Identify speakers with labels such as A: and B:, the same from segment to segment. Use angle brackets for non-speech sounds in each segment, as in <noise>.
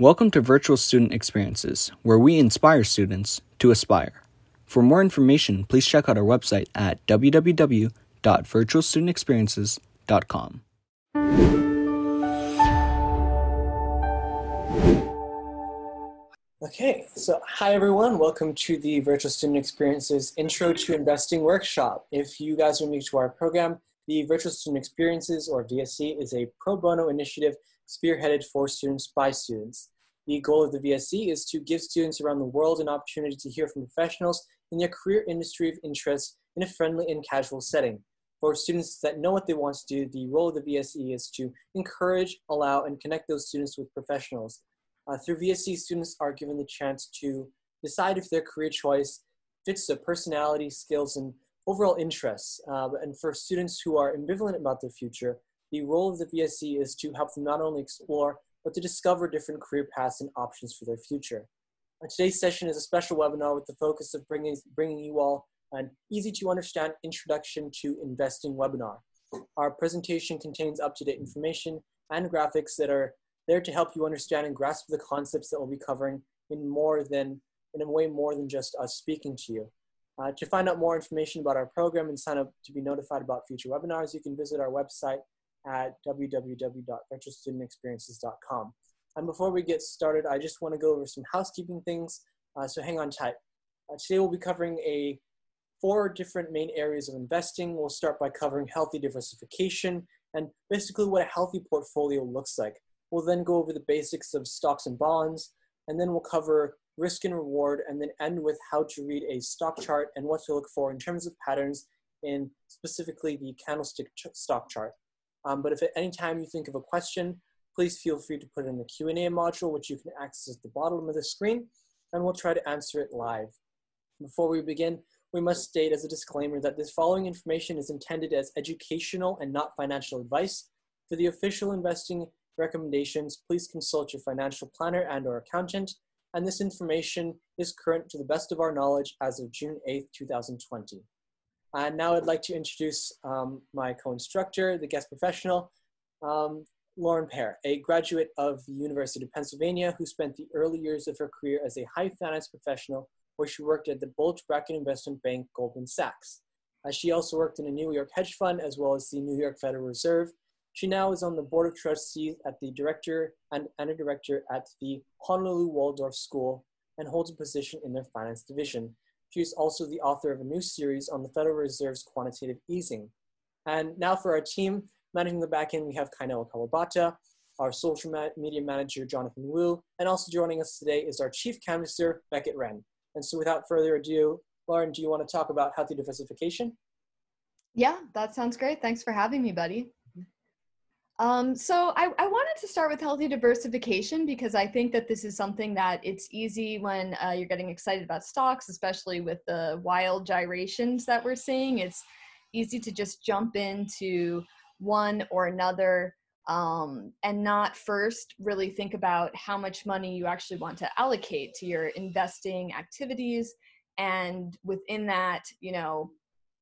A: Welcome to Virtual Student Experiences, where we inspire students to aspire. For more information, please check out our website at www.virtualstudentexperiences.com.
B: Okay, so hi everyone, welcome to the Virtual Student Experiences Intro to Investing Workshop. If you guys are new to our program, the Virtual Student Experiences, or VSE, is a pro bono initiative spearheaded for students by students. The goal of the VSE is to give students around the world an opportunity to hear from professionals in their career industry of interest in a friendly and casual setting. For students that know what they want to do, the role of the VSE is to encourage, allow, and connect those students with professionals uh, through VSE, students are given the chance to decide if their career choice fits their personality, skills, and overall interests. Uh, and for students who are ambivalent about their future, the role of the VSE is to help them not only explore, but to discover different career paths and options for their future. Uh, today's session is a special webinar with the focus of bringing, bringing you all an easy to understand introduction to investing webinar. Our presentation contains up-to-date information and graphics that are there to help you understand and grasp the concepts that we'll be covering in more than, in a way more than just us speaking to you. Uh, to find out more information about our program and sign up to be notified about future webinars, you can visit our website at www.virtualstudentexperiences.com. And before we get started, I just want to go over some housekeeping things, uh, so hang on tight. Uh, today we'll be covering a four different main areas of investing. We'll start by covering healthy diversification and basically what a healthy portfolio looks like. We'll then go over the basics of stocks and bonds, and then we'll cover risk and reward, and then end with how to read a stock chart and what to look for in terms of patterns in specifically the candlestick ch stock chart. Um, but if at any time you think of a question, please feel free to put it in the Q&A module, which you can access at the bottom of the screen, and we'll try to answer it live. Before we begin, we must state as a disclaimer that this following information is intended as educational and not financial advice. For the official investing recommendations, please consult your financial planner and or accountant, and this information is current to the best of our knowledge as of June 8th, 2020. And now I'd like to introduce um, my co-instructor, the guest professional, um, Lauren Pear, a graduate of the University of Pennsylvania who spent the early years of her career as a high finance professional where she worked at the Bulge Bracket Investment Bank Goldman Sachs. Uh, she also worked in a New York hedge fund as well as the New York Federal Reserve she now is on the board of trustees at the director and, and a director at the Honolulu Waldorf School and holds a position in their finance division. She is also the author of a new series on the Federal Reserve's quantitative easing. And now for our team, managing the back end, we have Kainao Kawabata, our social media manager, Jonathan Wu, and also joining us today is our chief canvasser, Beckett Wren. And so without further ado, Lauren, do you want to talk about healthy diversification?
C: Yeah, that sounds great. Thanks for having me, buddy. Um, so I, I, wanted to start with healthy diversification because I think that this is something that it's easy when uh, you're getting excited about stocks, especially with the wild gyrations that we're seeing. It's easy to just jump into one or another um, and not first really think about how much money you actually want to allocate to your investing activities. And within that, you know,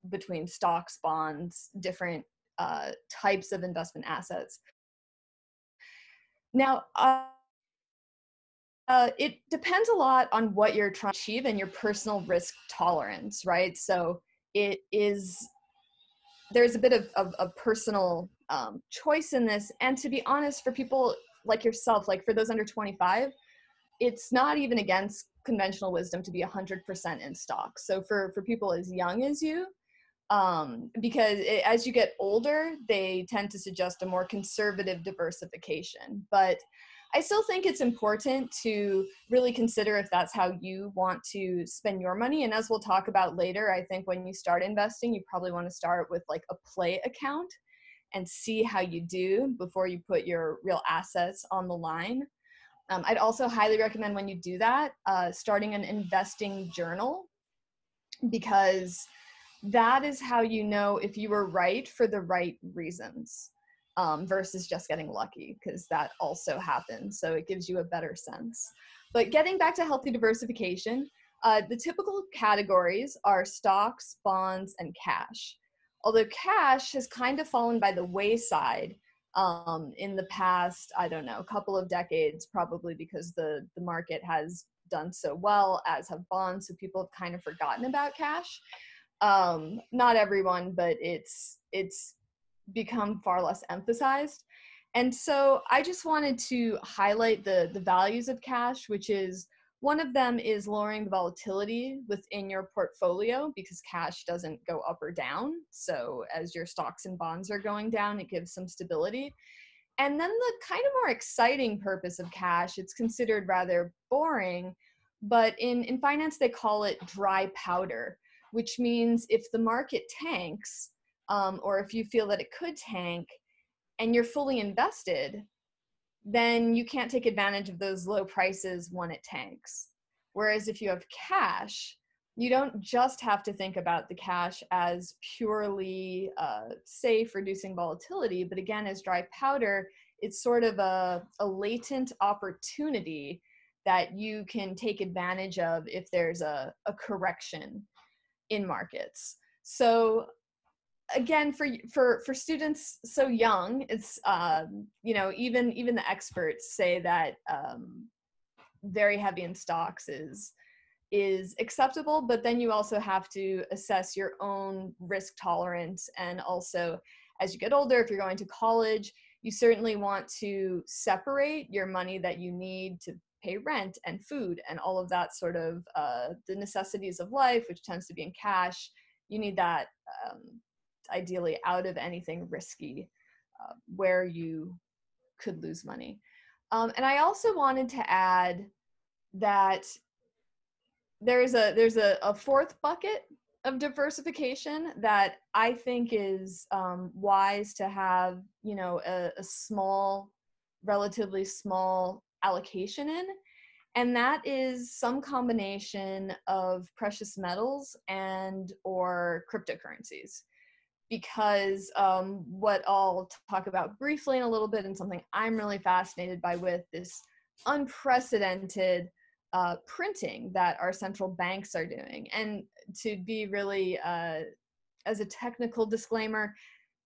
C: between stocks, bonds, different uh, types of investment assets. Now, uh, uh, it depends a lot on what you're trying to achieve and your personal risk tolerance, right? So it is there's a bit of, of, of personal um, choice in this, and to be honest, for people like yourself, like for those under 25, it's not even against conventional wisdom to be 100% in stock. So for for people as young as you, um, because it, as you get older, they tend to suggest a more conservative diversification. But I still think it's important to really consider if that's how you want to spend your money. And as we'll talk about later, I think when you start investing, you probably want to start with like a play account and see how you do before you put your real assets on the line. Um, I'd also highly recommend when you do that, uh, starting an investing journal because that is how you know if you were right for the right reasons um, versus just getting lucky because that also happens so it gives you a better sense but getting back to healthy diversification uh, the typical categories are stocks bonds and cash although cash has kind of fallen by the wayside um, in the past, I don't know, a couple of decades, probably because the, the market has done so well, as have bonds. So people have kind of forgotten about cash. Um, not everyone, but it's it's become far less emphasized. And so I just wanted to highlight the the values of cash, which is one of them is lowering the volatility within your portfolio because cash doesn't go up or down. So as your stocks and bonds are going down, it gives some stability. And then the kind of more exciting purpose of cash, it's considered rather boring, but in, in finance they call it dry powder, which means if the market tanks, um, or if you feel that it could tank, and you're fully invested, then you can't take advantage of those low prices when it tanks. Whereas if you have cash, you don't just have to think about the cash as purely uh, safe, reducing volatility, but again, as dry powder, it's sort of a, a latent opportunity that you can take advantage of if there's a, a correction in markets. So again for for for students so young it's um, you know even even the experts say that um, very heavy in stocks is is acceptable but then you also have to assess your own risk tolerance and also as you get older if you're going to college you certainly want to separate your money that you need to pay rent and food and all of that sort of uh, the necessities of life which tends to be in cash you need that um, ideally out of anything risky uh, where you could lose money. Um, and I also wanted to add that there's a there's a, a fourth bucket of diversification that I think is um, wise to have, you know, a, a small, relatively small allocation in, and that is some combination of precious metals and or cryptocurrencies because um, what I'll talk about briefly in a little bit and something I'm really fascinated by with this unprecedented uh, printing that our central banks are doing. And to be really, uh, as a technical disclaimer,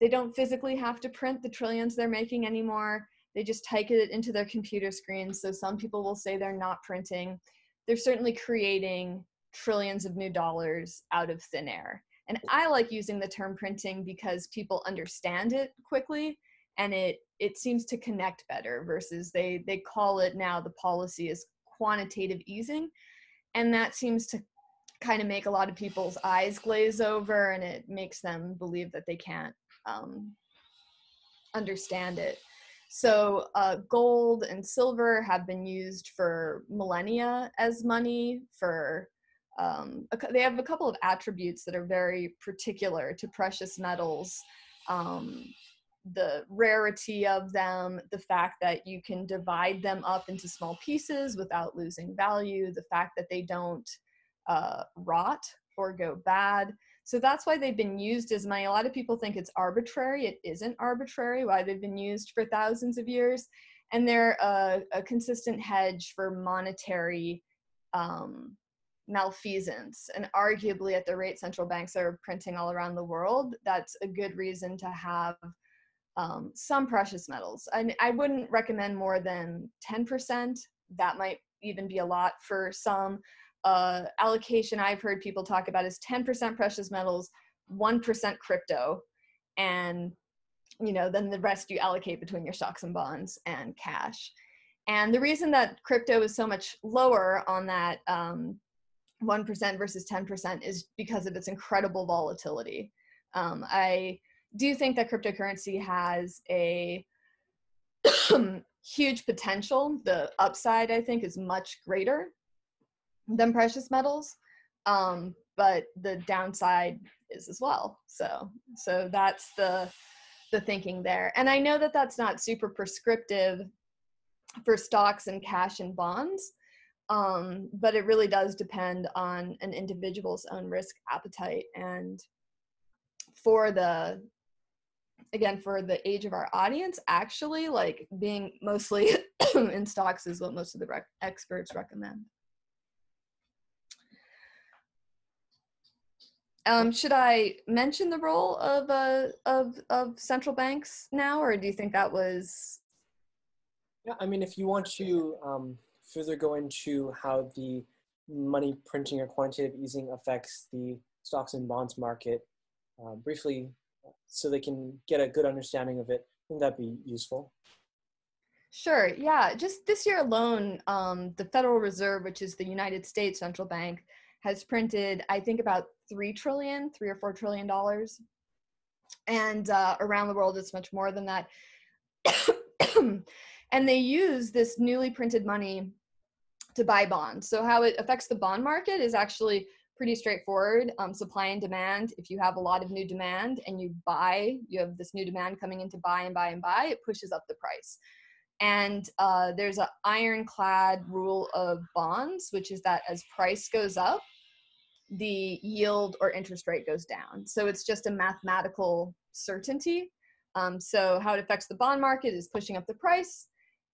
C: they don't physically have to print the trillions they're making anymore. They just type it into their computer screens. So some people will say they're not printing. They're certainly creating trillions of new dollars out of thin air. And I like using the term printing because people understand it quickly and it it seems to connect better versus they they call it now the policy is quantitative easing and that seems to kind of make a lot of people's eyes glaze over and it makes them believe that they can't um, understand it so uh, gold and silver have been used for millennia as money for um, they have a couple of attributes that are very particular to precious metals um, the rarity of them the fact that you can divide them up into small pieces without losing value the fact that they don't uh, rot or go bad so that's why they've been used as money. A lot of people think it's arbitrary. It isn't arbitrary why they've been used for thousands of years. And they're a, a consistent hedge for monetary um, malfeasance. And arguably at the rate central banks are printing all around the world that's a good reason to have um, some precious metals. And i wouldn't recommend more than 10% that might even be a lot for some uh, allocation i've heard people talk about is 10% precious metals 1% crypto and you know then the rest you allocate between your stocks and bonds and cash and the reason that crypto is so much lower on that um, 1% versus 10% is because of its incredible volatility. Um, I do think that cryptocurrency has a <clears throat> huge potential. The upside, I think, is much greater than precious metals, um, but the downside is as well. So, so that's the the thinking there. And I know that that's not super prescriptive for stocks and cash and bonds, um, but it really does depend on an individual's own risk appetite and for the again for the age of our audience actually like being mostly <coughs> in stocks is what most of the rec- experts recommend Um, should I mention the role of uh, of of central banks now, or do you think that was?
B: Yeah, I mean, if you want to um, further go into how the money printing or quantitative easing affects the stocks and bonds market, uh, briefly, so they can get a good understanding of it, I think that'd be useful.
C: Sure. Yeah. Just this year alone, um, the Federal Reserve, which is the United States central bank, has printed, I think, about three trillion, three or four trillion dollars, and uh, around the world, it's much more than that. <coughs> and they use this newly printed money to buy bonds. So how it affects the bond market is actually pretty straightforward. Um, supply and demand. If you have a lot of new demand and you buy, you have this new demand coming in to buy and buy and buy, it pushes up the price. And uh, there's an ironclad rule of bonds, which is that as price goes up, the yield or interest rate goes down. So it's just a mathematical certainty. Um, so how it affects the bond market is pushing up the price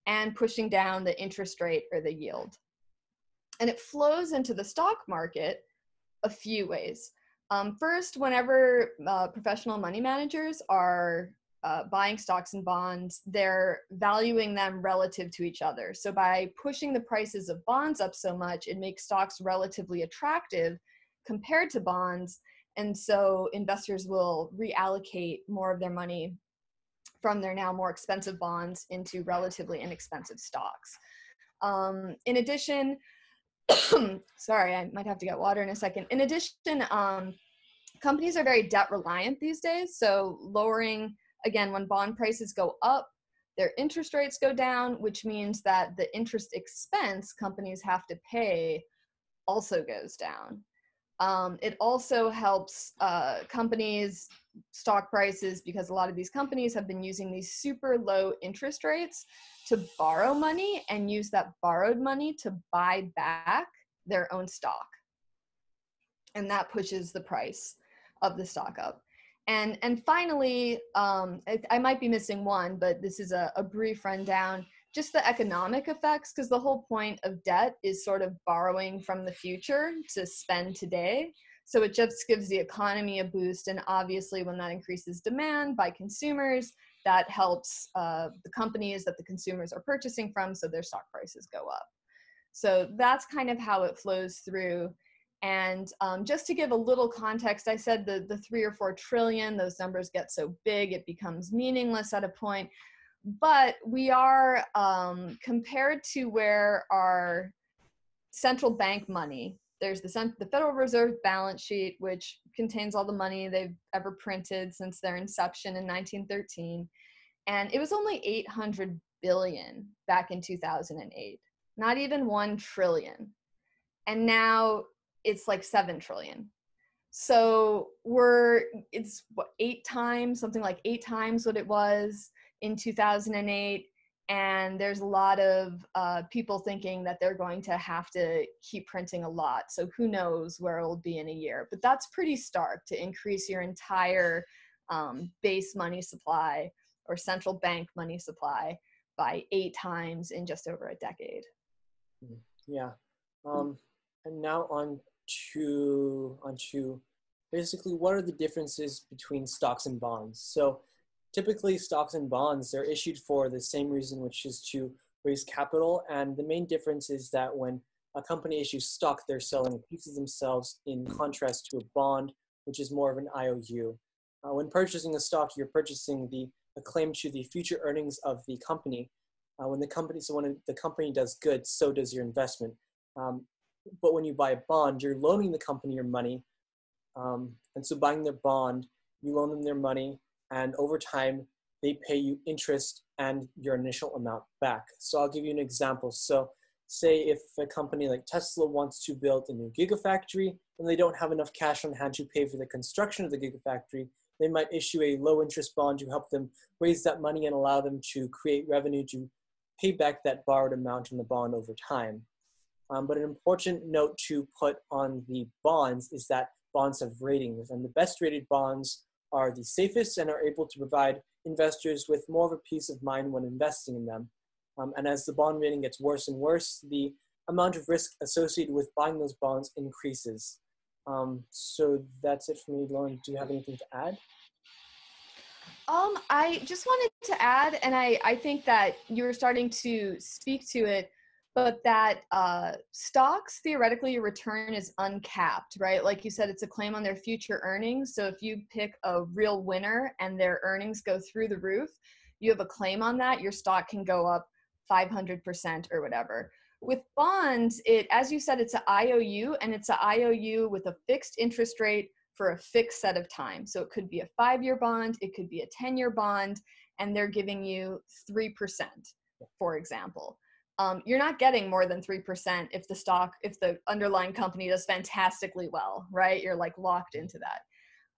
C: and pushing down the interest rate or the yield. And it flows into the stock market a few ways. Um, first, whenever uh, professional money managers are uh, buying stocks and bonds, they're valuing them relative to each other. So by pushing the prices of bonds up so much, it makes stocks relatively attractive compared to bonds. And so investors will reallocate more of their money from their now more expensive bonds into relatively inexpensive stocks. Um, in addition, <coughs> sorry, I might have to get water in a second. In addition, um, companies are very debt reliant these days. So lowering again, when bond prices go up, their interest rates go down, which means that the interest expense companies have to pay also goes down. Um, it also helps uh, companies stock prices because a lot of these companies have been using these super low interest rates to borrow money and use that borrowed money to buy back their own stock. And that pushes the price of the stock up. And, and finally, um, I, I, might be missing one, but this is a, a brief rundown, just the economic effects, because the whole point of debt is sort of borrowing from the future to spend today. So it just gives the economy a boost. And obviously, when that increases demand by consumers, that helps uh, the companies that the consumers are purchasing from, so their stock prices go up. So that's kind of how it flows through and um, just to give a little context, I said the, the three or four trillion, those numbers get so big, it becomes meaningless at a point. But we are, um, compared to where our central bank money, there's the, the Federal Reserve balance sheet, which contains all the money they've ever printed since their inception in 1913. And it was only 800 billion back in 2008, not even 1 trillion. And now it's like 7 trillion. So we're it's what eight times something like eight times what it was in 2008 and there's a lot of uh, people thinking that they're going to have to keep printing a lot. So who knows where it'll be in a year. But that's pretty stark to increase your entire um, base money supply or central bank money supply by eight times in just over a decade.
B: Yeah. Um, and now on to onto basically what are the differences between stocks and bonds. So typically stocks and bonds they're issued for the same reason, which is to raise capital. And the main difference is that when a company issues stock, they're selling a piece of themselves in contrast to a bond, which is more of an IOU. Uh, when purchasing a stock, you're purchasing the a claim to the future earnings of the company. Uh, when the company, so when the company does good, so does your investment. Um, but when you buy a bond, you're loaning the company your money. Um, and so buying their bond, you loan them their money, and over time, they pay you interest and your initial amount back. So I'll give you an example. So say if a company like Tesla wants to build a new gigafactory and they don't have enough cash on hand to pay for the construction of the gigafactory, they might issue a low interest bond to help them raise that money and allow them to create revenue to pay back that borrowed amount in the bond over time. Um, but an important note to put on the bonds is that bonds have ratings, and the best rated bonds are the safest and are able to provide investors with more of a peace of mind when investing in them. Um, and as the bond rating gets worse and worse, the amount of risk associated with buying those bonds increases. Um, so that's it for me. Lauren, do you have anything to add?
C: Um, I just wanted to add, and I, I think that you're starting to speak to it, but that uh, stocks theoretically your return is uncapped, right? Like you said, it's a claim on their future earnings. So if you pick a real winner and their earnings go through the roof, you have a claim on that. Your stock can go up 500% or whatever. With bonds, it as you said, it's an IOU, and it's an IOU with a fixed interest rate for a fixed set of time. So it could be a five year bond, it could be a 10 year bond, and they're giving you 3%, for example. Um, you're not getting more than 3% if the stock, if the underlying company does fantastically well, right? You're like locked into that.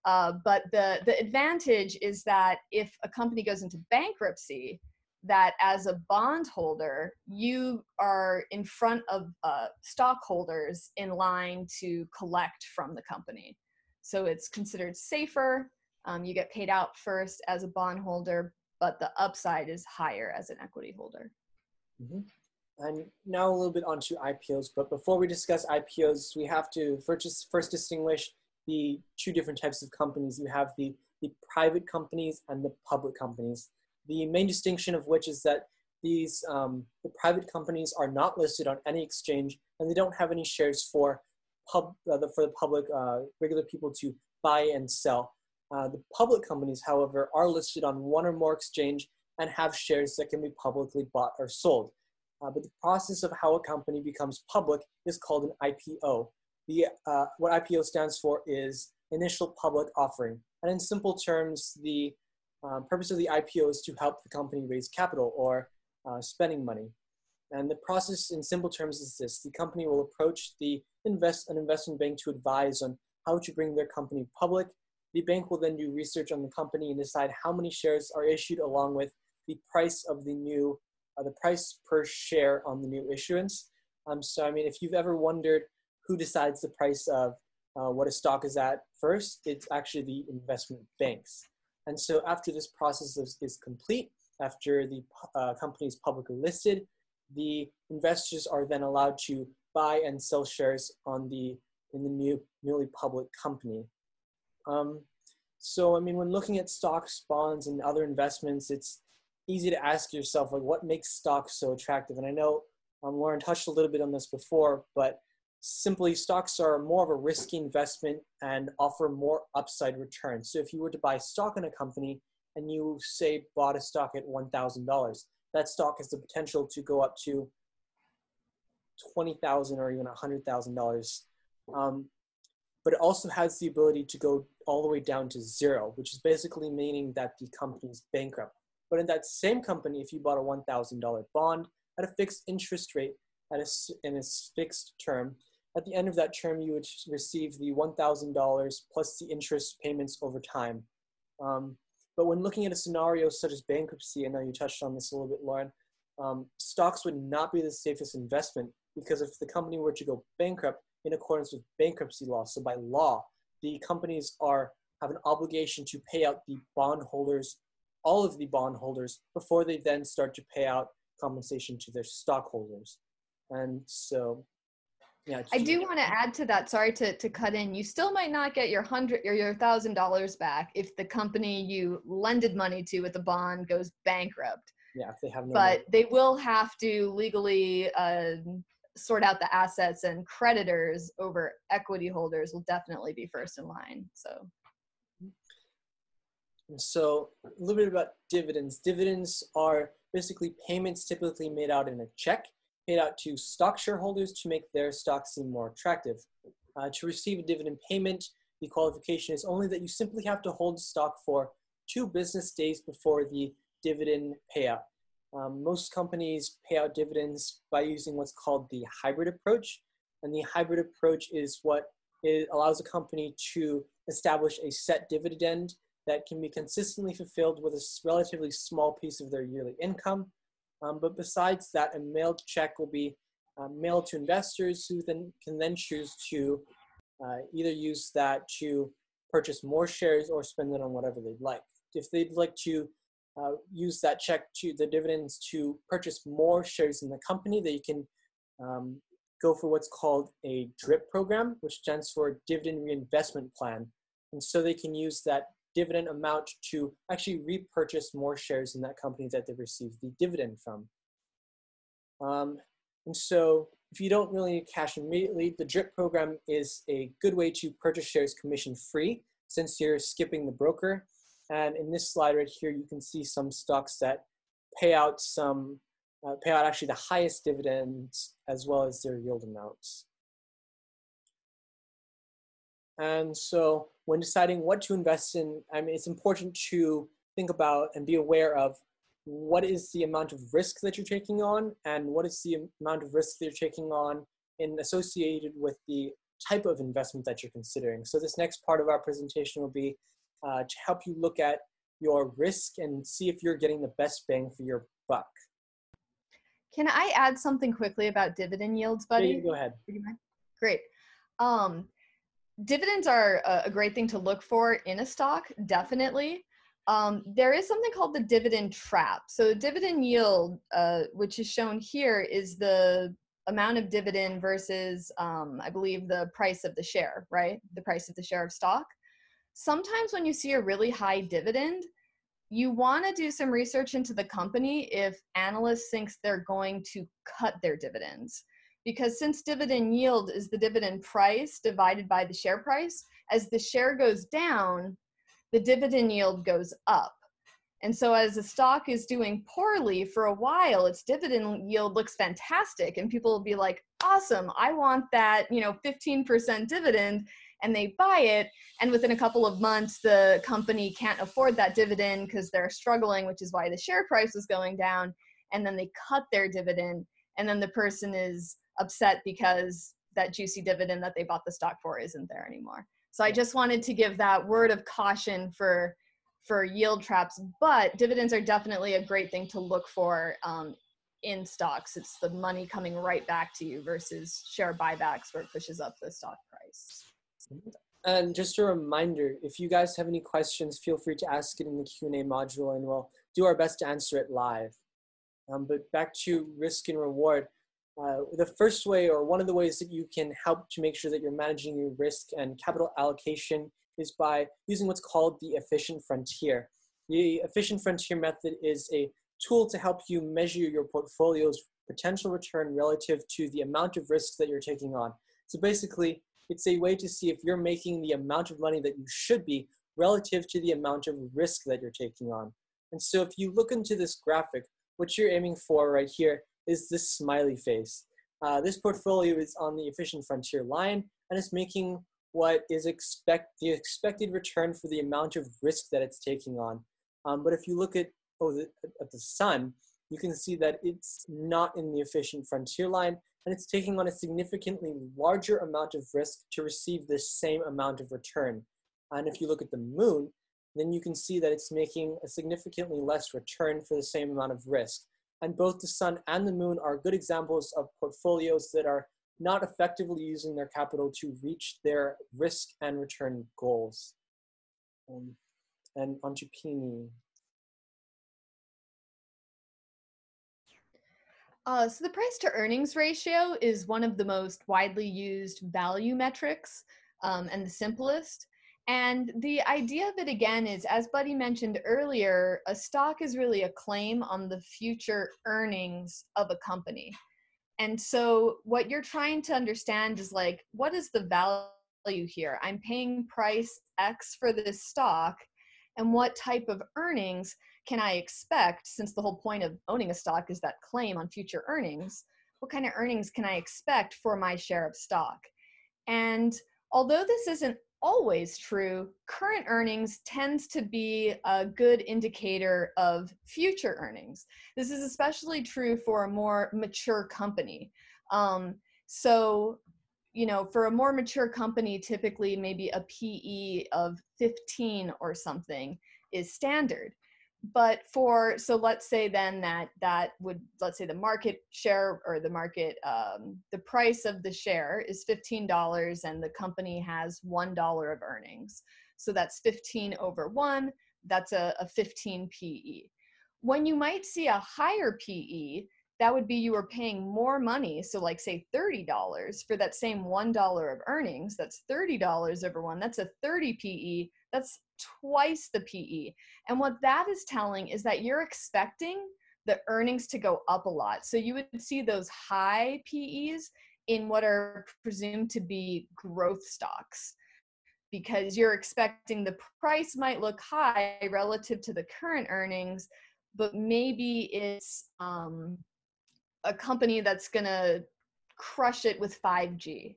C: Uh, but the, the advantage is that if a company goes into bankruptcy, that as a bondholder, you are in front of uh, stockholders in line to collect from the company. So it's considered safer. Um, you get paid out first as a bondholder, but the upside is higher as an equity holder.
B: Mm-hmm. And now a little bit onto IPOs. But before we discuss IPOs, we have to first, first distinguish the two different types of companies. You have the, the private companies and the public companies. The main distinction of which is that these um, the private companies are not listed on any exchange and they don't have any shares for pub, uh, the, for the public, uh, regular people to buy and sell. Uh, the public companies, however, are listed on one or more exchange and have shares that can be publicly bought or sold. Uh, but the process of how a company becomes public is called an IPO. The, uh, what IPO stands for is initial public offering. And in simple terms, the um, purpose of the IPO is to help the company raise capital or uh, spending money. And the process in simple terms is this. The company will approach the invest, an investment bank to advise on how to bring their company public. The bank will then do research on the company and decide how many shares are issued along with the price of the new, uh, the price per share on the new issuance. Um, so, I mean, if you've ever wondered who decides the price of uh, what a stock is at first, it's actually the investment banks. And so after this process is, is complete, after the uh, company is publicly listed, the investors are then allowed to buy and sell shares on the in the new newly public company. Um, so I mean, when looking at stocks, bonds, and other investments, it's easy to ask yourself like, what makes stocks so attractive? And I know um, Lauren touched a little bit on this before, but simply stocks are more of a risky investment and offer more upside returns. So if you were to buy stock in a company and you say bought a stock at $1,000, that stock has the potential to go up to 20000 or even a hundred thousand um, dollars. But it also has the ability to go all the way down to zero, which is basically meaning that the company is bankrupt. But in that same company, if you bought a one thousand dollar bond at a fixed interest rate at a, in a fixed term, at the end of that term, you would receive the one thousand dollars plus the interest payments over time. Um, but when looking at a scenario such as bankruptcy, I know you touched on this a little bit, Lauren, um, stocks would not be the safest investment because if the company were to go bankrupt in accordance with bankruptcy law, so by law, the companies are have an obligation to pay out the bondholders, all of the bondholders, before they then start to pay out compensation to their stockholders. And so
C: yeah, I do want to add to that. Sorry to, to cut in. You still might not get your hundred or your thousand dollars back if the company you lended money to with the bond goes bankrupt.
B: Yeah, if they have
C: no. But money. they will have to legally uh, sort out the assets, and creditors over equity holders will definitely be first in line. So.
B: So a little bit about dividends. Dividends are basically payments typically made out in a check paid out to stock shareholders to make their stock seem more attractive. Uh, to receive a dividend payment, the qualification is only that you simply have to hold stock for two business days before the dividend payout. Um, most companies pay out dividends by using what's called the hybrid approach. And the hybrid approach is what allows a company to establish a set dividend that can be consistently fulfilled with a relatively small piece of their yearly income. Um, but besides that, a mailed check will be uh, mailed to investors who then can then choose to uh, either use that to purchase more shares or spend it on whatever they'd like. If they'd like to uh, use that check to the dividends to purchase more shares in the company, they can um, go for what's called a DRIP program, which stands for Dividend Reinvestment Plan. And so they can use that dividend amount to actually repurchase more shares in that company that they've received the dividend from. Um, and so if you don't really need cash immediately, the DRIP program is a good way to purchase shares commission free since you're skipping the broker. And in this slide right here, you can see some stocks that pay out some, uh, pay out actually the highest dividends as well as their yield amounts. And so when deciding what to invest in, I mean, it's important to think about and be aware of what is the amount of risk that you're taking on and what is the amount of risk that you're taking on in associated with the type of investment that you're considering. So this next part of our presentation will be uh, to help you look at your risk and see if you're getting the best bang for your buck.
C: Can I add something quickly about dividend yields, buddy?
B: Yeah, go ahead.
C: Great. Um, dividends are a, great thing to look for in a stock, definitely. Um, there is something called the dividend trap. So dividend yield, uh, which is shown here, is the amount of dividend versus, um, I believe, the price of the share, right? The price of the share of stock. Sometimes when you see a really high dividend, you want to do some research into the company if analysts thinks they're going to cut their dividends because since dividend yield is the dividend price divided by the share price as the share goes down the dividend yield goes up. And so as a stock is doing poorly for a while its dividend yield looks fantastic and people will be like awesome i want that you know 15% dividend and they buy it. And within a couple of months the company can't afford that dividend because they're struggling which is why the share price is going down. And then they cut their dividend and then the person is upset because that juicy dividend that they bought the stock for isn't there anymore. So I just wanted to give that word of caution for for yield traps, but dividends are definitely a great thing to look for um, in stocks. It's the money coming right back to you versus share buybacks where it pushes up the stock price.
B: And just a reminder, if you guys have any questions, feel free to ask it in the Q&A module and we'll do our best to answer it live. Um, but back to risk and reward. Uh, the first way, or one of the ways that you can help to make sure that you're managing your risk and capital allocation is by using what's called the efficient frontier. The efficient frontier method is a tool to help you measure your portfolio's potential return relative to the amount of risk that you're taking on. So basically, it's a way to see if you're making the amount of money that you should be relative to the amount of risk that you're taking on. And so if you look into this graphic, what you're aiming for right here is this smiley face. Uh, this portfolio is on the efficient frontier line and it's making what is expect the expected return for the amount of risk that it's taking on. Um, but if you look at oh, the, at the sun, you can see that it's not in the efficient frontier line and it's taking on a significantly larger amount of risk to receive the same amount of return. And if you look at the moon, then you can see that it's making a significantly less return for the same amount of risk. And both the sun and the moon are good examples of portfolios that are not effectively using their capital to reach their risk and return goals. Um, and onto PE.
C: Uh, so the price to earnings ratio is one of the most widely used value metrics um, and the simplest. And the idea of it again is, as Buddy mentioned earlier, a stock is really a claim on the future earnings of a company. And so, what you're trying to understand is like, what is the value here? I'm paying price X for this stock, and what type of earnings can I expect? Since the whole point of owning a stock is that claim on future earnings, what kind of earnings can I expect for my share of stock? And although this isn't always true, current earnings tends to be a good indicator of future earnings. This is especially true for a more mature company. Um, so, you know, for a more mature company, typically maybe a PE of 15 or something is standard but for so let's say then that that would let's say the market share or the market um, the price of the share is $15 and the company has $1 of earnings so that's 15 over 1 that's a, a 15 pe when you might see a higher pe that would be you are paying more money. So, like, say $30 for that same $1 of earnings. That's $30 over one. That's a 30 PE. That's twice the PE. And what that is telling is that you're expecting the earnings to go up a lot. So, you would see those high PEs in what are presumed to be growth stocks because you're expecting the price might look high relative to the current earnings, but maybe it's um, a company that's going to crush it with 5G,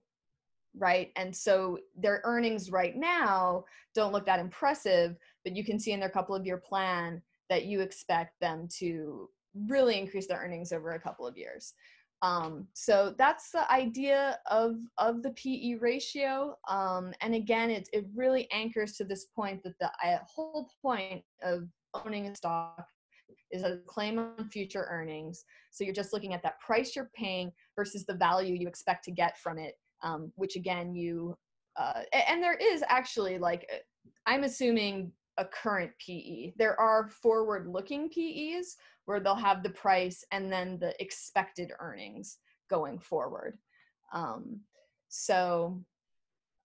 C: right? And so their earnings right now don't look that impressive, but you can see in their couple of year plan that you expect them to really increase their earnings over a couple of years. Um, so that's the idea of of the PE ratio. Um, and again, it it really anchors to this point that the uh, whole point of owning a stock is a claim on future earnings. So you're just looking at that price you're paying versus the value you expect to get from it, um, which again, you, uh, and there is actually like, uh, I'm assuming a current PE. There are forward looking PEs where they'll have the price and then the expected earnings going forward. Um, so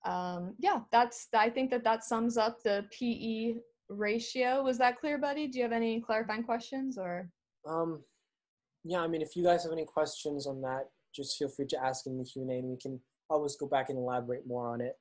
C: um, yeah, that's, I think that that sums up the PE ratio. Was that clear, buddy? Do you have any clarifying questions or?
B: Um, yeah, I mean, if you guys have any questions on that, just feel free to ask in the Q&A and we can always go back and elaborate more on it.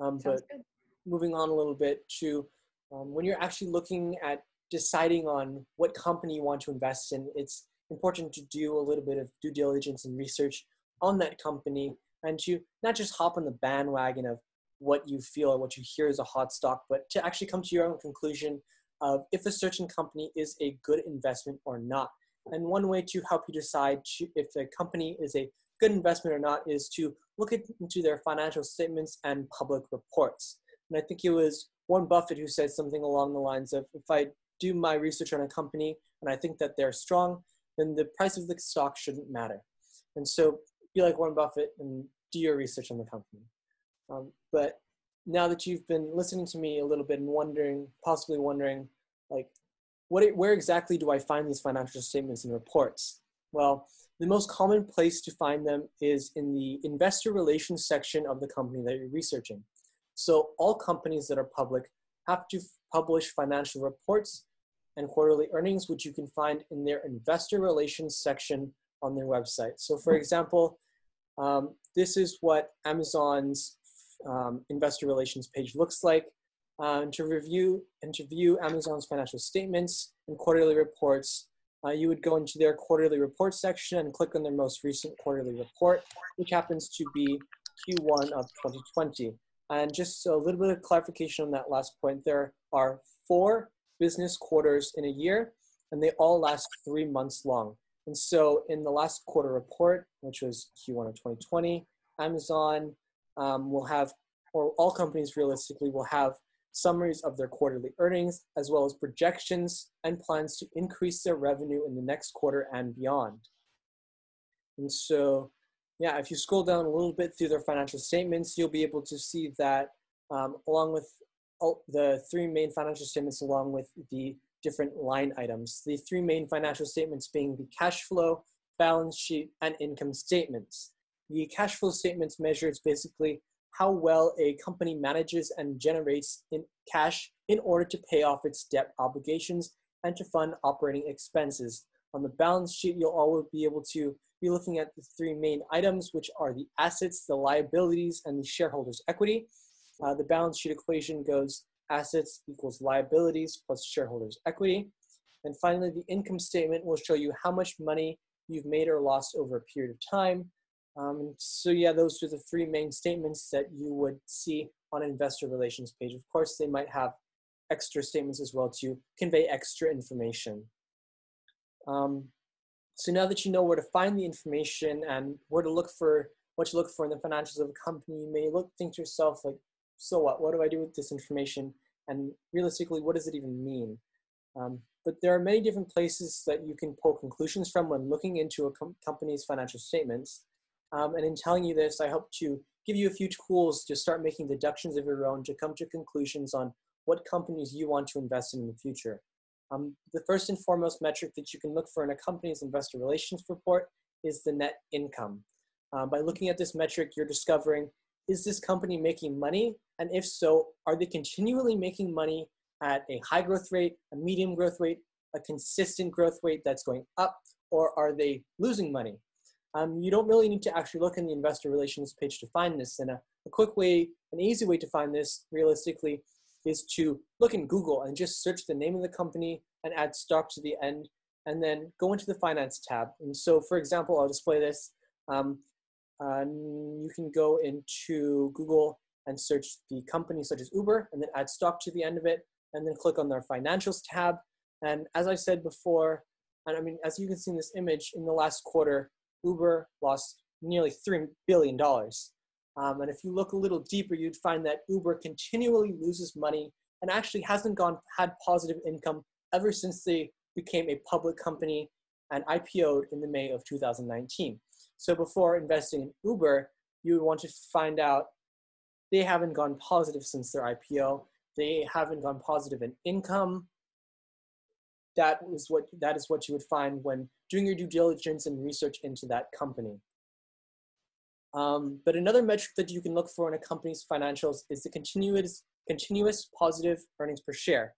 B: Um, but good. moving on a little bit to um, when you're actually looking at deciding on what company you want to invest in, it's important to do a little bit of due diligence and research on that company and to not just hop on the bandwagon of what you feel or what you hear is a hot stock, but to actually come to your own conclusion of if a certain company is a good investment or not. And one way to help you decide if a company is a good investment or not is to look into their financial statements and public reports. And I think it was Warren Buffett who said something along the lines of if I do my research on a company and I think that they're strong, then the price of the stock shouldn't matter. And so be like Warren Buffett and do your research on the company. Um, but now that you've been listening to me a little bit and wondering, possibly wondering, like, what, where exactly do I find these financial statements and reports? Well, the most common place to find them is in the investor relations section of the company that you're researching. So all companies that are public have to publish financial reports and quarterly earnings, which you can find in their investor relations section on their website. So for example, um, this is what Amazon's um, investor relations page looks like. Uh, to review and to view Amazon's financial statements and quarterly reports, uh, you would go into their quarterly report section and click on their most recent quarterly report, which happens to be Q1 of 2020. And just a little bit of clarification on that last point, there are four business quarters in a year, and they all last three months long. And so in the last quarter report, which was Q1 of 2020, Amazon um, will have, or all companies realistically will have summaries of their quarterly earnings, as well as projections and plans to increase their revenue in the next quarter and beyond. And so, yeah, if you scroll down a little bit through their financial statements, you'll be able to see that um, along with the three main financial statements, along with the different line items, the three main financial statements being the cash flow, balance sheet, and income statements. The cash flow statements measures basically how well a company manages and generates in cash in order to pay off its debt obligations and to fund operating expenses. On the balance sheet, you'll always be able to be looking at the three main items, which are the assets, the liabilities, and the shareholders' equity. Uh, the balance sheet equation goes assets equals liabilities plus shareholders' equity. And finally, the income statement will show you how much money you've made or lost over a period of time. Um, so yeah, those are the three main statements that you would see on an investor relations page. Of course, they might have extra statements as well to convey extra information. Um, so now that you know where to find the information and where to look for what to look for in the financials of a company, you may look think to yourself like, so what? What do I do with this information? And realistically, what does it even mean? Um, but there are many different places that you can pull conclusions from when looking into a com company's financial statements. Um, and in telling you this, I hope to give you a few tools to start making deductions of your own to come to conclusions on what companies you want to invest in in the future. Um, the first and foremost metric that you can look for in a company's investor relations report is the net income. Um, by looking at this metric, you're discovering, is this company making money? And if so, are they continually making money at a high growth rate, a medium growth rate, a consistent growth rate that's going up, or are they losing money? Um, you don't really need to actually look in the investor relations page to find this. And a, a quick way, an easy way to find this realistically is to look in Google and just search the name of the company and add stock to the end, and then go into the finance tab. And so, for example, I'll display this. Um, you can go into Google and search the company such as Uber, and then add stock to the end of it, and then click on their financials tab. And as I said before, and I mean, as you can see in this image, in the last quarter, Uber lost nearly $3 billion. Um, and if you look a little deeper, you'd find that Uber continually loses money and actually hasn't gone had positive income ever since they became a public company and IPO'd in the May of 2019. So before investing in Uber, you would want to find out they haven't gone positive since their IPO. They haven't gone positive in income. That is what that is what you would find when doing your due diligence and research into that company. Um, but another metric that you can look for in a company's financials is the continuous, continuous positive earnings per share.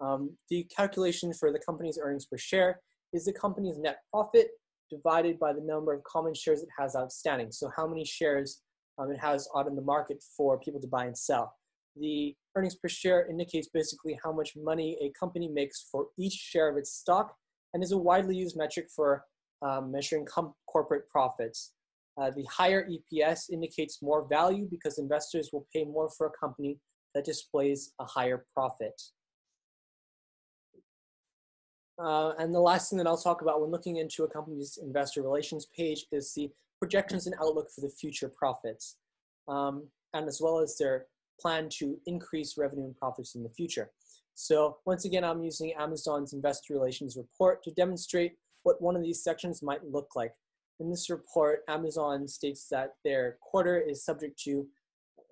B: Um, the calculation for the company's earnings per share is the company's net profit divided by the number of common shares it has outstanding. So how many shares um, it has out in the market for people to buy and sell. The earnings per share indicates basically how much money a company makes for each share of its stock and is a widely used metric for um, measuring corporate profits. Uh, the higher EPS indicates more value because investors will pay more for a company that displays a higher profit. Uh, and the last thing that I'll talk about when looking into a company's investor relations page is the projections and outlook for the future profits, um, and as well as their plan to increase revenue and profits in the future. So once again, I'm using Amazon's investor relations report to demonstrate what one of these sections might look like. In this report, Amazon states that their quarter is subject to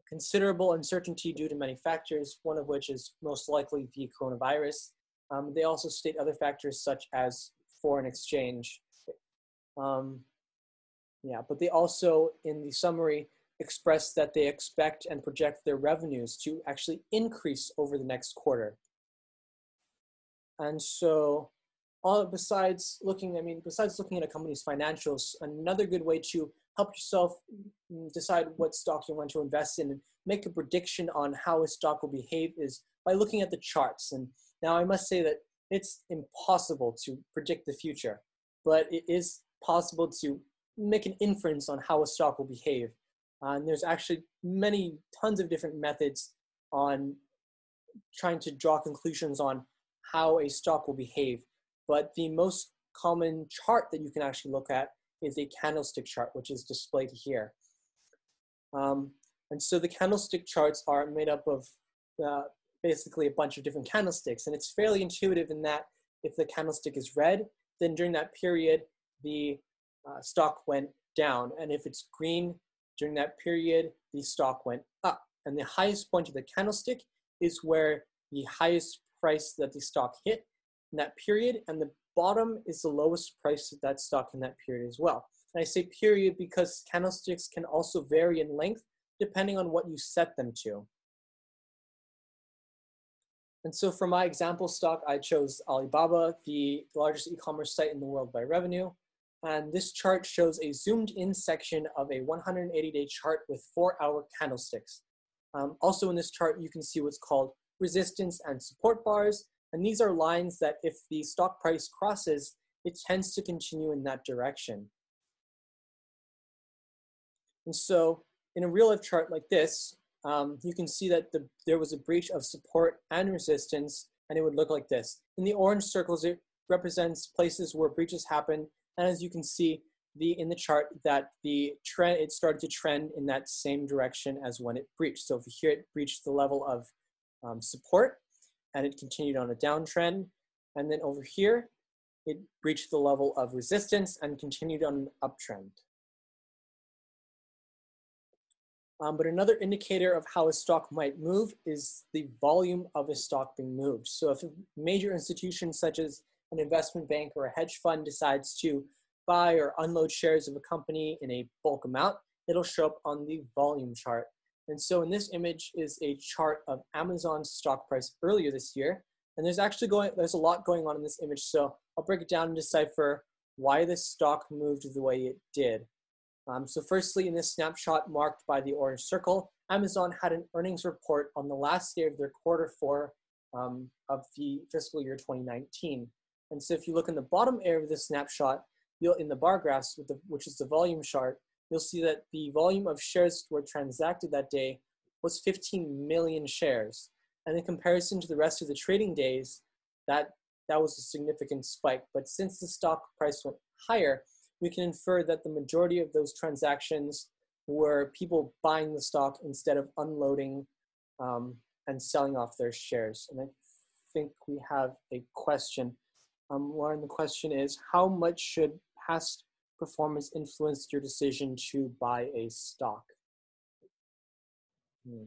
B: considerable uncertainty due to many factors, one of which is most likely the coronavirus. Um, they also state other factors such as foreign exchange. Um, yeah, but they also, in the summary, express that they expect and project their revenues to actually increase over the next quarter. And so all besides looking, I mean, besides looking at a company's financials, another good way to help yourself mm, decide what stock you want to invest in and make a prediction on how a stock will behave is by looking at the charts. And now I must say that it's impossible to predict the future, but it is possible to make an inference on how a stock will behave. Uh, and there's actually many tons of different methods on trying to draw conclusions on how a stock will behave. But the most common chart that you can actually look at is a candlestick chart, which is displayed here. Um, and so the candlestick charts are made up of uh, basically a bunch of different candlesticks. And it's fairly intuitive in that if the candlestick is red, then during that period, the uh, stock went down. And if it's green, during that period, the stock went up. And the highest point of the candlestick is where the highest price that the stock hit in that period, and the bottom is the lowest price of that stock in that period as well. And I say period because candlesticks can also vary in length depending on what you set them to. And so for my example stock, I chose Alibaba, the largest e-commerce site in the world by revenue. And this chart shows a zoomed in section of a 180 day chart with four hour candlesticks. Um, also in this chart, you can see what's called resistance and support bars. And these are lines that if the stock price crosses, it tends to continue in that direction. And so in a real life chart like this, um, you can see that the, there was a breach of support and resistance, and it would look like this. In the orange circles, it represents places where breaches happen, and as you can see the in the chart that the trend it started to trend in that same direction as when it breached. So if here it breached the level of um, support, and it continued on a downtrend, and then over here it breached the level of resistance and continued on an uptrend. Um, but another indicator of how a stock might move is the volume of a stock being moved. So if a major institution such as an investment bank or a hedge fund decides to buy or unload shares of a company in a bulk amount, it'll show up on the volume chart. And so in this image is a chart of Amazon's stock price earlier this year. And there's actually going, there's a lot going on in this image. So I'll break it down and decipher why this stock moved the way it did. Um, so firstly, in this snapshot marked by the orange circle, Amazon had an earnings report on the last day of their quarter four um, of the fiscal year 2019. And so if you look in the bottom area of this snapshot, you'll in the bar graphs, the, which is the volume chart, you'll see that the volume of shares were transacted that day was 15 million shares. And in comparison to the rest of the trading days, that, that was a significant spike. But since the stock price went higher, we can infer that the majority of those transactions were people buying the stock instead of unloading um, and selling off their shares. And I think we have a question. Um, Lauren, the question is, how much should past performance influence your decision to buy a stock?
C: Hmm.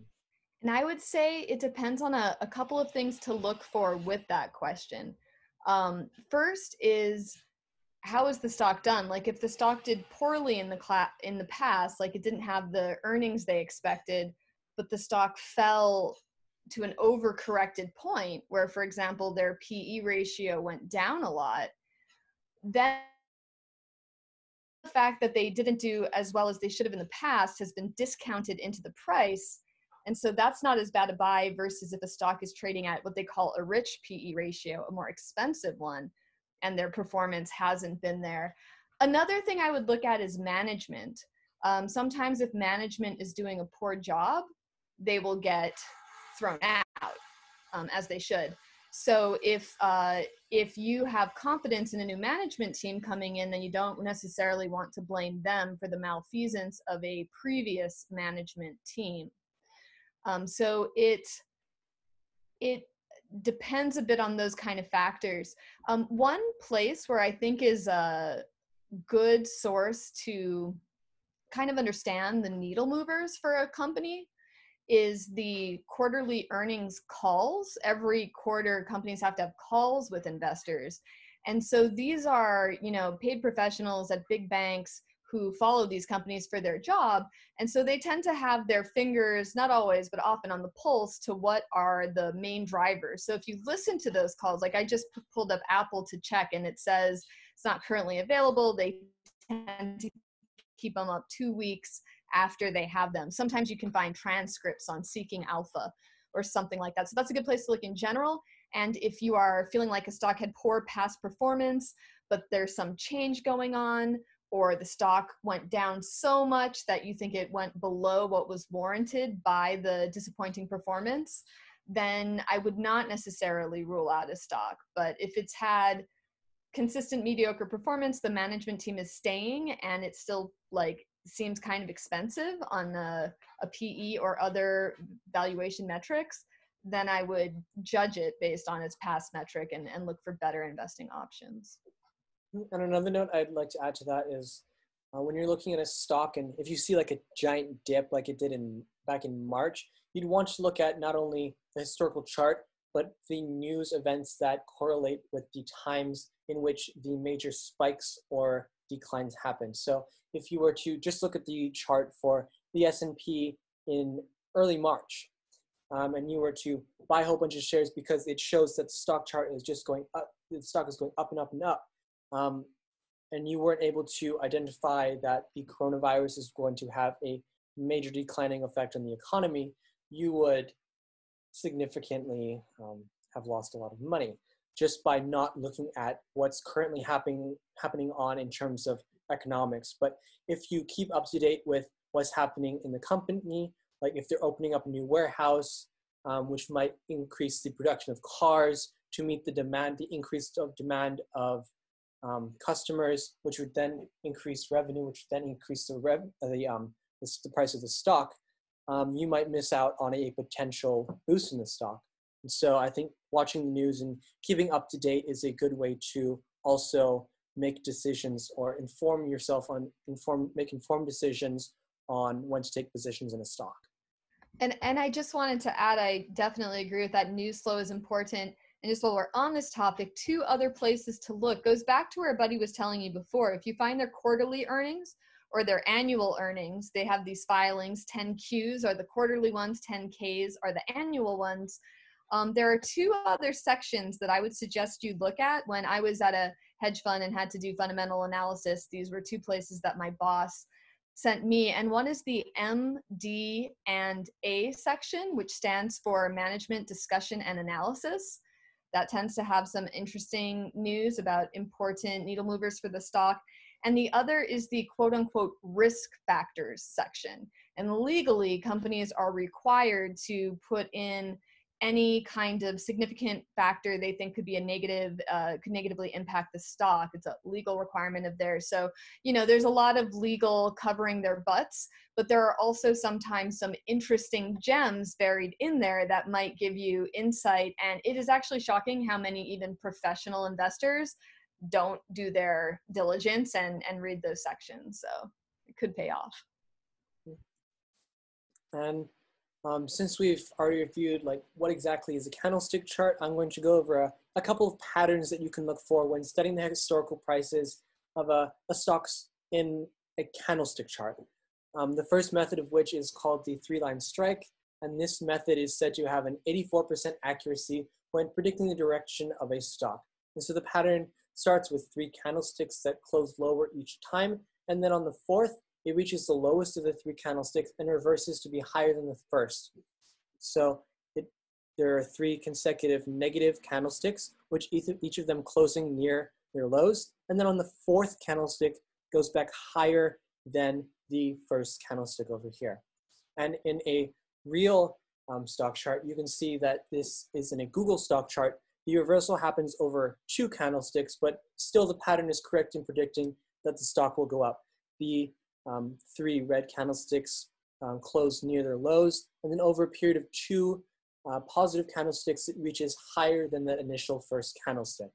C: And I would say it depends on a, a, couple of things to look for with that question. Um, first is how is the stock done? Like if the stock did poorly in the cla- in the past, like it didn't have the earnings they expected, but the stock fell to an overcorrected point where, for example, their PE ratio went down a lot, then the fact that they didn't do as well as they should have in the past has been discounted into the price. And so that's not as bad a buy versus if a stock is trading at what they call a rich PE ratio, a more expensive one, and their performance hasn't been there. Another thing I would look at is management. Um, sometimes if management is doing a poor job, they will get thrown out um, as they should. So if uh, if you have confidence in a new management team coming in, then you don't necessarily want to blame them for the malfeasance of a previous management team. Um, so it it depends a bit on those kind of factors. Um, one place where I think is a good source to kind of understand the needle movers for a company is the quarterly earnings calls. Every quarter, companies have to have calls with investors. And so these are, you know, paid professionals at big banks who follow these companies for their job. And so they tend to have their fingers, not always, but often on the pulse to what are the main drivers. So if you listen to those calls, like I just pulled up Apple to check and it says it's not currently available, they tend to keep them up two weeks after they have them. Sometimes you can find transcripts on Seeking Alpha or something like that. So that's a good place to look in general. And if you are feeling like a stock had poor past performance, but there's some change going on, or the stock went down so much that you think it went below what was warranted by the disappointing performance, then I would not necessarily rule out a stock. But if it's had consistent mediocre performance, the management team is staying and it's still like seems kind of expensive on a, a PE or other valuation metrics, then I would judge it based on its past metric and, and look for better investing options.
B: And another note I'd like to add to that is uh, when you're looking at a stock and if you see like a giant dip like it did in back in March, you'd want to look at not only the historical chart, but the news events that correlate with the times in which the major spikes or declines happen. So if you were to just look at the chart for the S&P in early March, um, and you were to buy a whole bunch of shares because it shows that the stock chart is just going up, the stock is going up and up and up, um, and you weren't able to identify that the coronavirus is going to have a major declining effect on the economy, you would significantly um, have lost a lot of money just by not looking at what's currently happening happening on in terms of economics. But if you keep up to date with what's happening in the company, like if they're opening up a new warehouse, um, which might increase the production of cars to meet the demand, the increase of demand of um, customers, which would then increase revenue, which would then increase the rev the um the, the price of the stock. Um, you might miss out on a potential boost in the stock. And so I think watching the news and keeping up to date is a good way to also make decisions or inform yourself on inform make informed decisions on when to take positions in a stock.
C: And and I just wanted to add, I definitely agree with that. News flow is important. And just while we're on this topic, two other places to look goes back to where Buddy was telling you before. If you find their quarterly earnings or their annual earnings, they have these filings. 10Qs are the quarterly ones, 10Ks are the annual ones. Um, there are two other sections that I would suggest you look at. When I was at a hedge fund and had to do fundamental analysis, these were two places that my boss sent me. And one is the MD and A section, which stands for Management Discussion and Analysis. That tends to have some interesting news about important needle movers for the stock. And the other is the quote unquote risk factors section. And legally, companies are required to put in any kind of significant factor they think could be a negative uh, could negatively impact the stock. It's a legal requirement of theirs. So you know there's a lot of legal covering their butts but there are also sometimes some interesting gems buried in there that might give you insight. And it is actually shocking how many even professional investors don't do their diligence and and read those sections. So it could pay off.
B: And um, since we've already reviewed like what exactly is a candlestick chart, I'm going to go over a, a couple of patterns that you can look for when studying the historical prices of a, a stocks in a candlestick chart. Um, the first method of which is called the three-line strike, and this method is said to have an 84% accuracy when predicting the direction of a stock. And so the pattern starts with three candlesticks that close lower each time, and then on the fourth, it reaches the lowest of the three candlesticks and reverses to be higher than the first. So it, there are three consecutive negative candlesticks, which each, each of them closing near their lows. And then on the fourth candlestick goes back higher than the first candlestick over here. And in a real um, stock chart, you can see that this is in a Google stock chart. The reversal happens over two candlesticks, but still the pattern is correct in predicting that the stock will go up. The um, three red candlesticks um, close near their lows, and then over a period of two uh, positive candlesticks, it reaches higher than the initial first candlestick.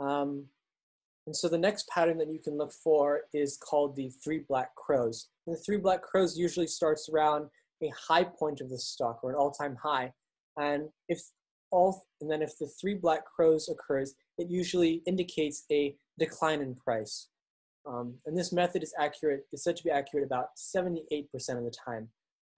B: Um, and so the next pattern that you can look for is called the three black crows. And the three black crows usually starts around a high point of the stock or an all-time high. And if all, and then if the three black crows occurs, it usually indicates a decline in price. Um, and this method is accurate, is said to be accurate about 78% of the time.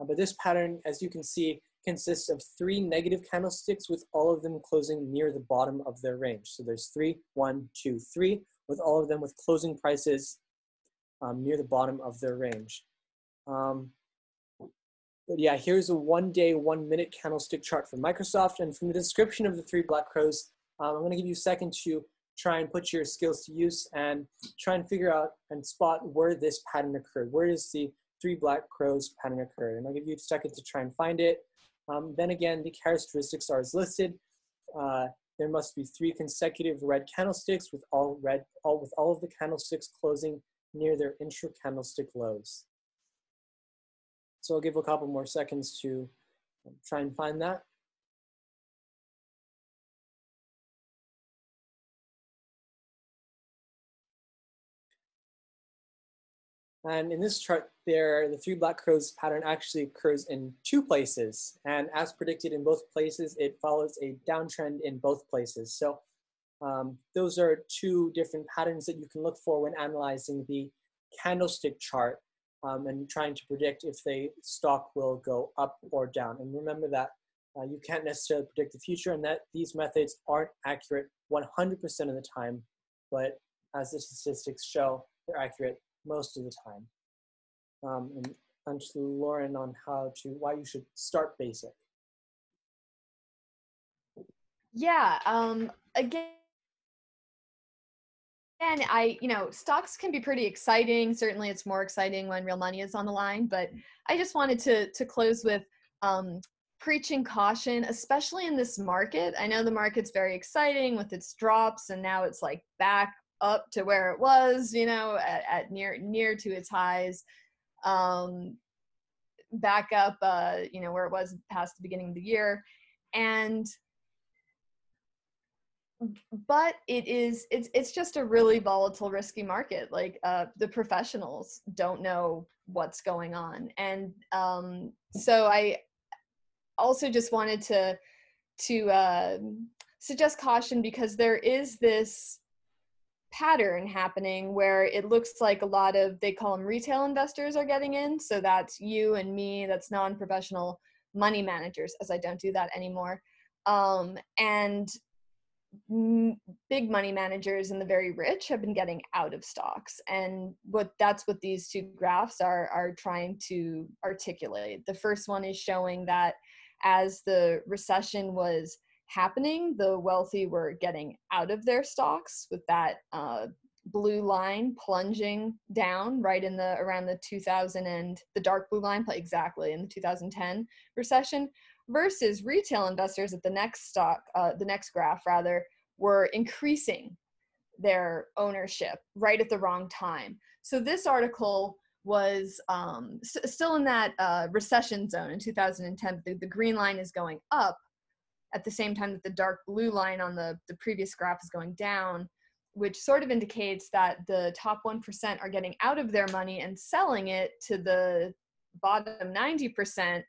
B: Uh, but this pattern, as you can see, consists of three negative candlesticks with all of them closing near the bottom of their range. So there's three, one, two, three, with all of them with closing prices um, near the bottom of their range. Um, but yeah, here's a one day, one minute candlestick chart from Microsoft. And from the description of the three black crows, um, I'm gonna give you a second to try and put your skills to use and try and figure out and spot where this pattern occurred. Where does the three black crows pattern occur? And I'll give you a second to try and find it. Um, then again, the characteristics are as listed. Uh, there must be three consecutive red candlesticks with all red, all with all of the candlesticks closing near their intra-candlestick lows. So I'll give a couple more seconds to try and find that. And in this chart there, the three black crows pattern actually occurs in two places. And as predicted in both places, it follows a downtrend in both places. So um, those are two different patterns that you can look for when analyzing the candlestick chart um, and trying to predict if the stock will go up or down. And remember that uh, you can't necessarily predict the future and that these methods aren't accurate 100% of the time, but as the statistics show, they're accurate most of the time. Um, and to Lauren on how to why you should start basic.
C: Yeah. Um, again. And I, you know, stocks can be pretty exciting. Certainly, it's more exciting when real money is on the line. But I just wanted to to close with um, preaching caution, especially in this market. I know the market's very exciting with its drops, and now it's like back up to where it was, you know, at, at near near to its highs, um, back up, uh, you know, where it was past the beginning of the year, and but it is it's it's just a really volatile risky market. Like uh, the professionals don't know what's going on. And um, so i also just wanted to to uh, suggest caution because there is this pattern happening where it looks like a lot of they call them retail investors are getting in. So that's you and me that's non-professional money managers as i don't do that anymore. Um, and m- big money managers and the very rich have been getting out of stocks. And what that's what these two graphs are are trying to articulate. The first one is showing that as the recession was happening the wealthy were getting out of their stocks with that uh, blue line plunging down right in the around the 2000 and the dark blue line exactly in the 2010 recession versus retail investors at the next stock, uh, the next graph rather, were increasing their ownership right at the wrong time. So this article was um, s- still in that uh, recession zone in 2010. The, the green line is going up at the same time that the dark blue line on the, the previous graph is going down, which sort of indicates that the top 1% are getting out of their money and selling it to the bottom 90%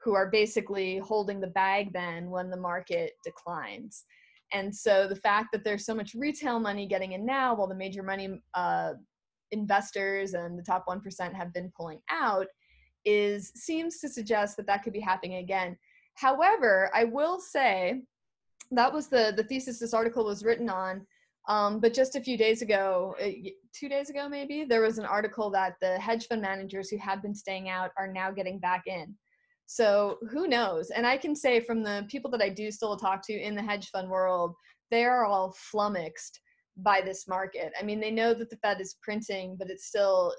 C: who are basically holding the bag then when the market declines. And so the fact that there's so much retail money getting in now while the major money uh, investors and the top 1% have been pulling out is seems to suggest that that could be happening again. However, I will say that was the the thesis this article was written on. Um, but just a few days ago, uh, two days ago maybe, there was an article that the hedge fund managers who had been staying out are now getting back in. So who knows? And I can say from the people that I do still talk to in the hedge fund world, they are all flummoxed by this market. I mean, they know that the Fed is printing, but it still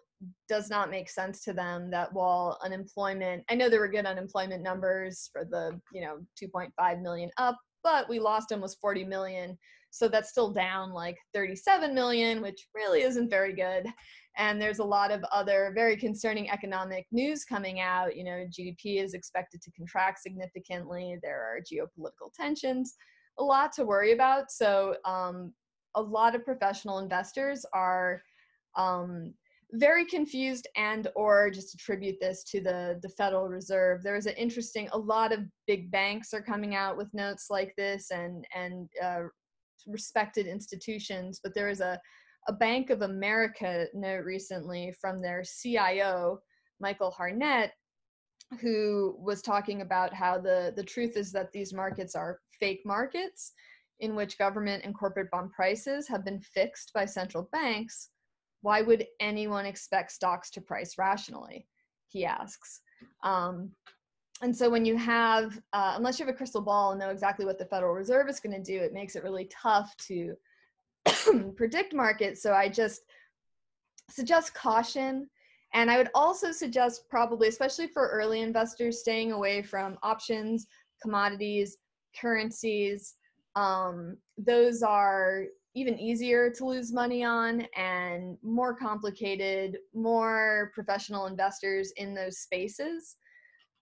C: does not make sense to them that while unemployment, I know there were good unemployment numbers for the, you know, 2.5 million up, but we lost almost 40 million. So that's still down like 37 million, which really isn't very good. And there's a lot of other very concerning economic news coming out. You know gdp is expected to contract significantly. There are geopolitical tensions. A lot to worry about. So um, a lot of professional investors are um, very confused and or just attribute this to the the federal reserve. There's an interesting a lot of big banks are coming out with notes like this and and uh, respected institutions but there is a a Bank of America note recently from their CIO, Michael Hartnett who was talking about how the, the truth is that these markets are fake markets in which government and corporate bond prices have been fixed by central banks. Why would anyone expect stocks to price rationally? He asks. Um, and so when you have, uh, unless you have a crystal ball and know exactly what the Federal Reserve is going to do, it makes it really tough to <clears throat> predict markets. So I just suggest caution. And I would also suggest, probably, especially for early investors, staying away from options, commodities, currencies. Um, those are even easier to lose money on and more complicated, more professional investors in those spaces.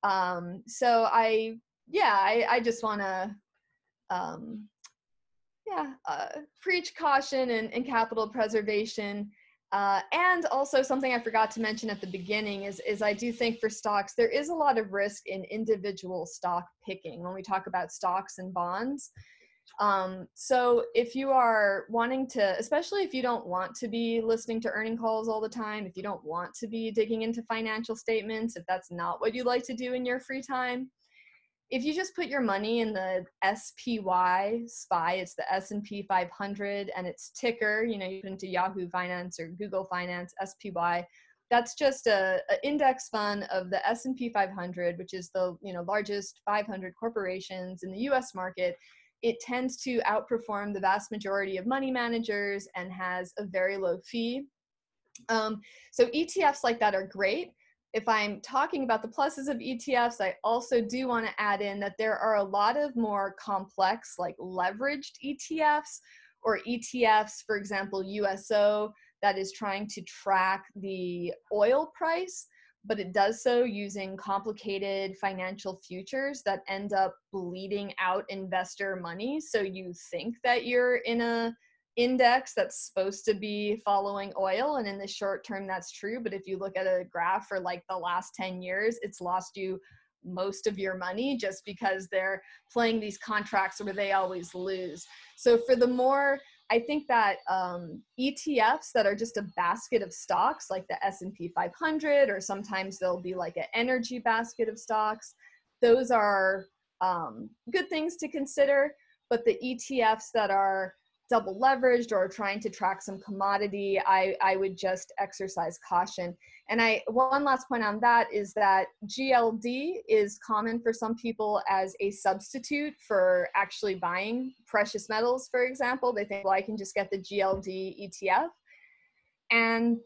C: Um, so I, yeah, I, I just want to um, yeah, uh, preach caution and, and capital preservation. Uh, and also something I forgot to mention at the beginning is, is I do think for stocks, there is a lot of risk in individual stock picking when we talk about stocks and bonds. Um, so if you are wanting to, especially if you don't want to be listening to earning calls all the time, if you don't want to be digging into financial statements, if that's not what you like to do in your free time, if you just put your money in the SPY SPY, it's the S&P 500 and its ticker, you know, you put into Yahoo Finance or Google Finance, SPY, that's just a, a, index fund of the S&P 500, which is the, you know, largest 500 corporations in the US market. It tends to outperform the vast majority of money managers and has a very low fee. Um, so ETFs like that are great if I'm talking about the pluses of ETFs, I also do want to add in that there are a lot of more complex, like leveraged ETFs or ETFs, for example, USO, that is trying to track the oil price. But it does so using complicated financial futures that end up bleeding out investor money. So you think that you're in a index that's supposed to be following oil and in the short term that's true but if you look at a graph for like the last 10 years it's lost you most of your money just because they're playing these contracts where they always lose so for the more I think that um, ETFs that are just a basket of stocks, like the S&P 500, or sometimes they'll be like an energy basket of stocks. Those are um, good things to consider. But the ETFs that are double leveraged or trying to track some commodity, I, I would just exercise caution. And I one last point on that is that GLD is common for some people as a substitute for actually buying precious metals, for example. They think, well, I can just get the GLD ETF. And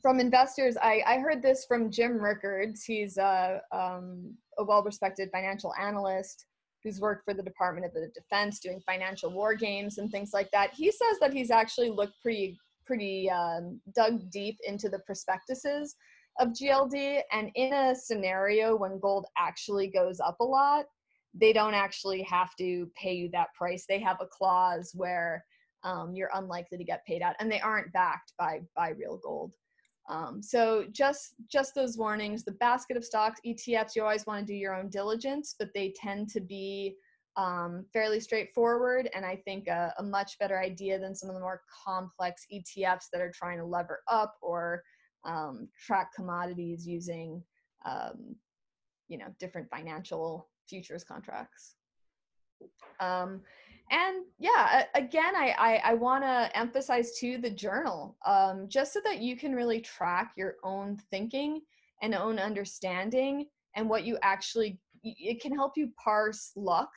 C: from investors, I, I heard this from Jim Rickards. He's a, um, a well respected financial analyst who's worked for the Department of the Defense doing financial war games and things like that. He says that he's actually looked pretty pretty um, dug deep into the prospectuses of GLD, and in a scenario when gold actually goes up a lot, they don't actually have to pay you that price. They have a clause where um, you're unlikely to get paid out, and they aren't backed by by real gold. Um, so just just those warnings. The basket of stocks, ETFs, you always want to do your own diligence, but they tend to be um, fairly straightforward, and I think a, a, much better idea than some of the more complex ETFs that are trying to lever up or um, track commodities using um, you know different financial futures contracts. Um, and yeah again i i, I want to emphasize too the journal um, just so that you can really track your own thinking and own understanding and what you actually it can help you parse luck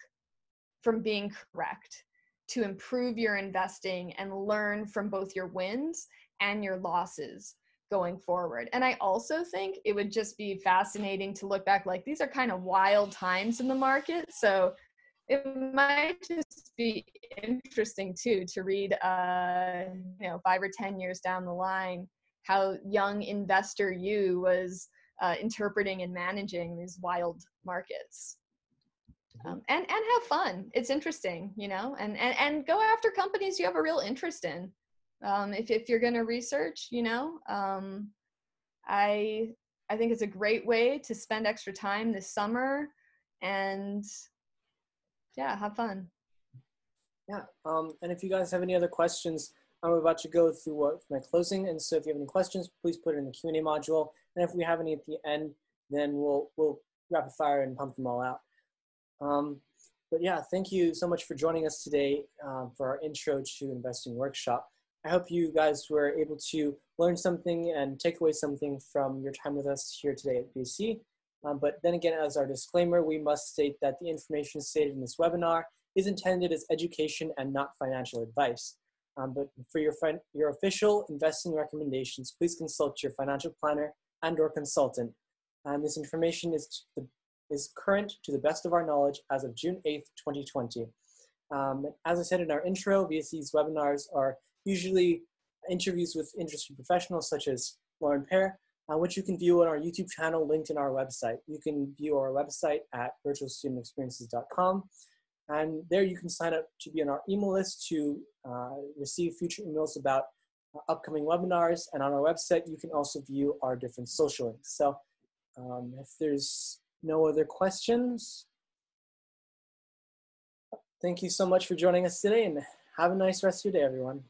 C: from being correct to improve your investing and learn from both your wins and your losses going forward. And I also think it would just be fascinating to look back like these are kind of wild times in the market. So it might just be interesting too to read uh you know 5 or 10 years down the line how young investor you was uh, interpreting and managing these wild markets. Mm-hmm. um, and and have fun. It's interesting you know and and, and go after companies you have a real interest in. Um, if, if you're going to research you know um, i i think it's a great way to spend extra time this summer and yeah, have fun.
B: Yeah, um, and if you guys have any other questions, I'm about to go through my closing, and so if you have any questions, please put it in the Q&A module, and if we have any at the end, then we'll, we'll rapid fire and pump them all out. Um, but yeah, thank you so much for joining us today um, for our intro to investing workshop. I hope you guys were able to learn something and take away something from your time with us here today at BC. Um, but then again, as our disclaimer, we must state that the information stated in this webinar is intended as education and not financial advice. Um, but for your, your official investing recommendations, please consult your financial planner and or consultant. And this information is, is current to the best of our knowledge as of June 8th, 2020. Um, as I said in our intro, VSE's webinars are usually interviews with industry professionals such as Lauren Pear, uh, which you can view on our YouTube channel linked in our website. You can view our website at virtualstudentexperiences.com. And there you can sign up to be on our email list to uh, receive future emails about uh, upcoming webinars. And on our website, you can also view our different social links. So um, if there's no other questions, thank you so much for joining us today and have a nice rest of your day, everyone.